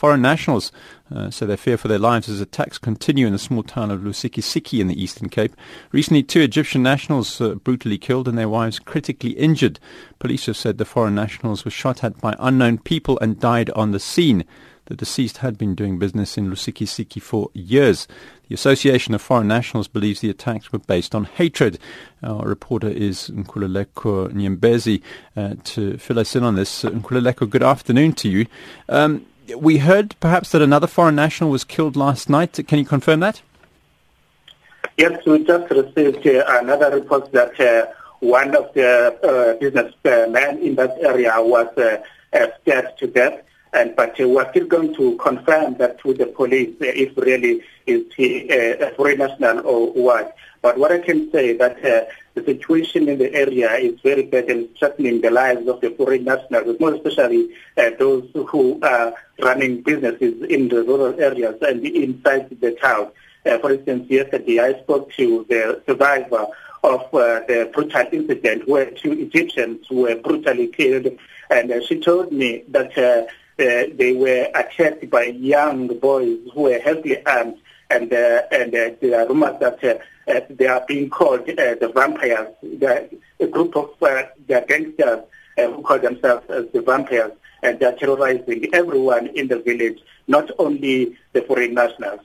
Foreign nationals uh, so they fear for their lives as attacks continue in the small town of Lusikisiki in the Eastern Cape. Recently, two Egyptian nationals uh, brutally killed and their wives critically injured. Police have said the foreign nationals were shot at by unknown people and died on the scene. The deceased had been doing business in Lusikisiki for years. The Association of Foreign Nationals believes the attacks were based on hatred. Our reporter is Nkululeko Nyembezi uh, to fill us in on this. Nkululeko, good afternoon to you. Um, we heard perhaps that another foreign national was killed last night. Can you confirm that? Yes, we just received uh, another report that uh, one of the uh, businessmen in that area was uh, scared to death. And but uh, we're still going to confirm that with the police uh, if really is he a foreign national or what. But what I can say that the situation in the area is very bad and threatening the lives of the foreign nationals, more especially uh, those who are running businesses in the rural areas and inside the town. Uh, for instance, yesterday I spoke to the survivor of uh, the brutal incident where two Egyptians were brutally killed, and uh, she told me that uh, uh, they were attacked by young boys who were heavily armed, and and there are rumors that uh, they are being called uh, the vampires. They're a group of uh, gangsters uh, who call themselves the vampires, and they are terrorizing everyone in the village, not only the foreign nationals.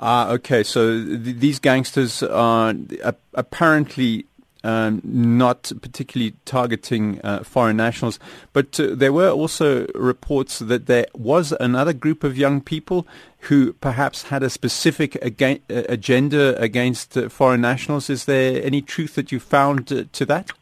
Ah, okay. So th- these gangsters are apparently um, not particularly targeting uh, foreign nationals, but uh, there were also reports that there was another group of young people who perhaps had a specific aga- uh, agenda against uh, foreign nationals. Is there any truth that you found uh, to that?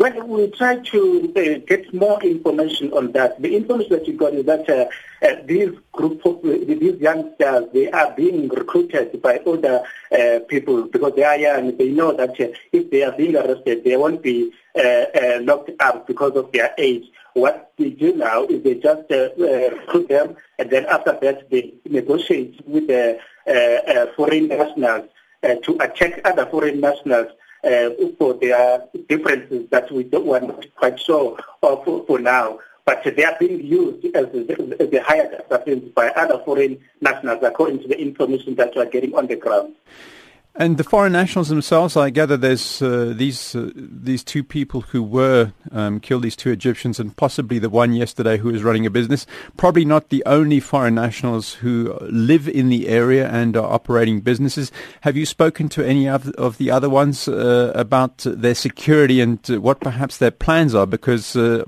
Well, we try to uh, get more information on that. The information that you got is that uh, uh, these group of these youngsters they are being recruited by older uh, people because they are young. They know that uh, if they are being arrested, they won't be uh, locked up because of their age. What they do now is they just recruit them, and then after that they negotiate with the foreign nationals to attack other foreign nationals uh, for their differences that we don't, we're not quite sure of for now. But they are being used as, as the hired assassins by other foreign nationals according to the information that we are getting on the ground. And the foreign nationals themselves, I gather there's uh, these uh, these two people who were um, killed, these two Egyptians, and possibly the one yesterday who is running a business. Probably not the only foreign nationals who live in the area and are operating businesses. Have you spoken to any of, of the other ones uh, about their security and what perhaps their plans are? Because uh,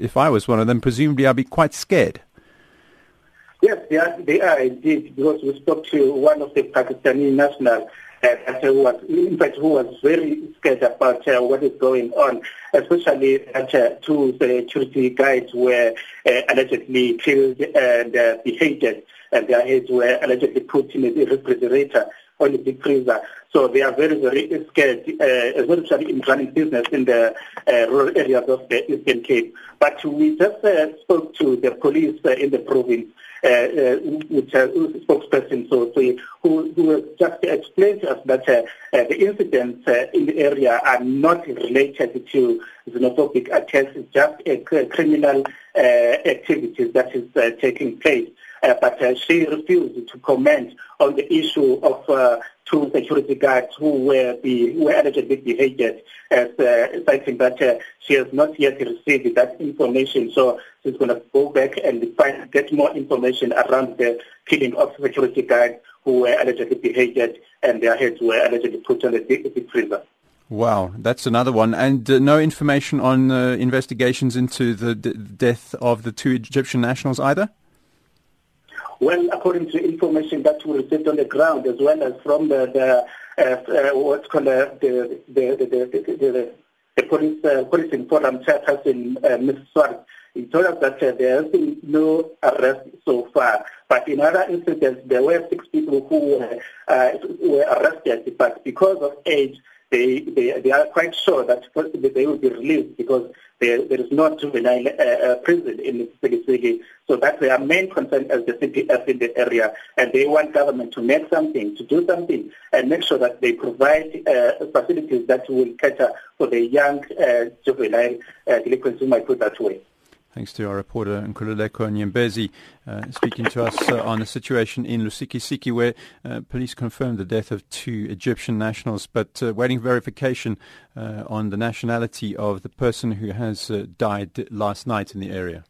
if I was one of them, presumably I'd be quite scared. Yes, they are, they are indeed, because we spoke to one of the Pakistani nationals that uh, was, in fact, who was very scared about uh, what is going on, especially that uh, two security guards were uh, allegedly killed and uh, beheaded, and their heads were allegedly put in a refrigerator on deep freezer. So they are very, very scared, uh, especially in running business in the uh, rural areas of the Eastern Cape. But we just uh, spoke to the police uh, in the province, uh, uh, which uh, spokesperson, so, so who, who just explained to us that uh, the incidents in the area are not related to xenophobic attacks, it's just a criminal activity that is taking place. Uh, but uh, she refused to comment on the issue of uh, two security guards who were, be, were allegedly beheaded, as uh, citing that uh, she has not yet received that information. So she's going to go back and find, get more information around the killing of security guards who were allegedly beheaded and their heads were allegedly put on the deep freezer. Wow, that's another one. And uh, no information on uh, investigations into the d- death of the two Egyptian nationals either? Well, according to information that we received on the ground, as well as from the, the uh, uh, what's called the, the, the, the, the, the police, uh, forum chairperson, uh, Ms. Swartz, he told us that uh, there has been no arrest so far. But in other incidents, there were six people who were, uh, were arrested, but because of age, they, they, they are quite sure that they will be released because there, there is no juvenile uh, uh, prison in the City. So that's their main concern as the CPF in the area. And they want government to make something, to do something, and make sure that they provide uh, facilities that will cater for the young uh, juvenile uh, delinquents, who might put that way. Thanks to our reporter Nkululeko Nyembezi uh, speaking to us uh, on the situation in Lusikisiki where uh, police confirmed the death of two Egyptian nationals but uh, waiting verification uh, on the nationality of the person who has uh, died last night in the area.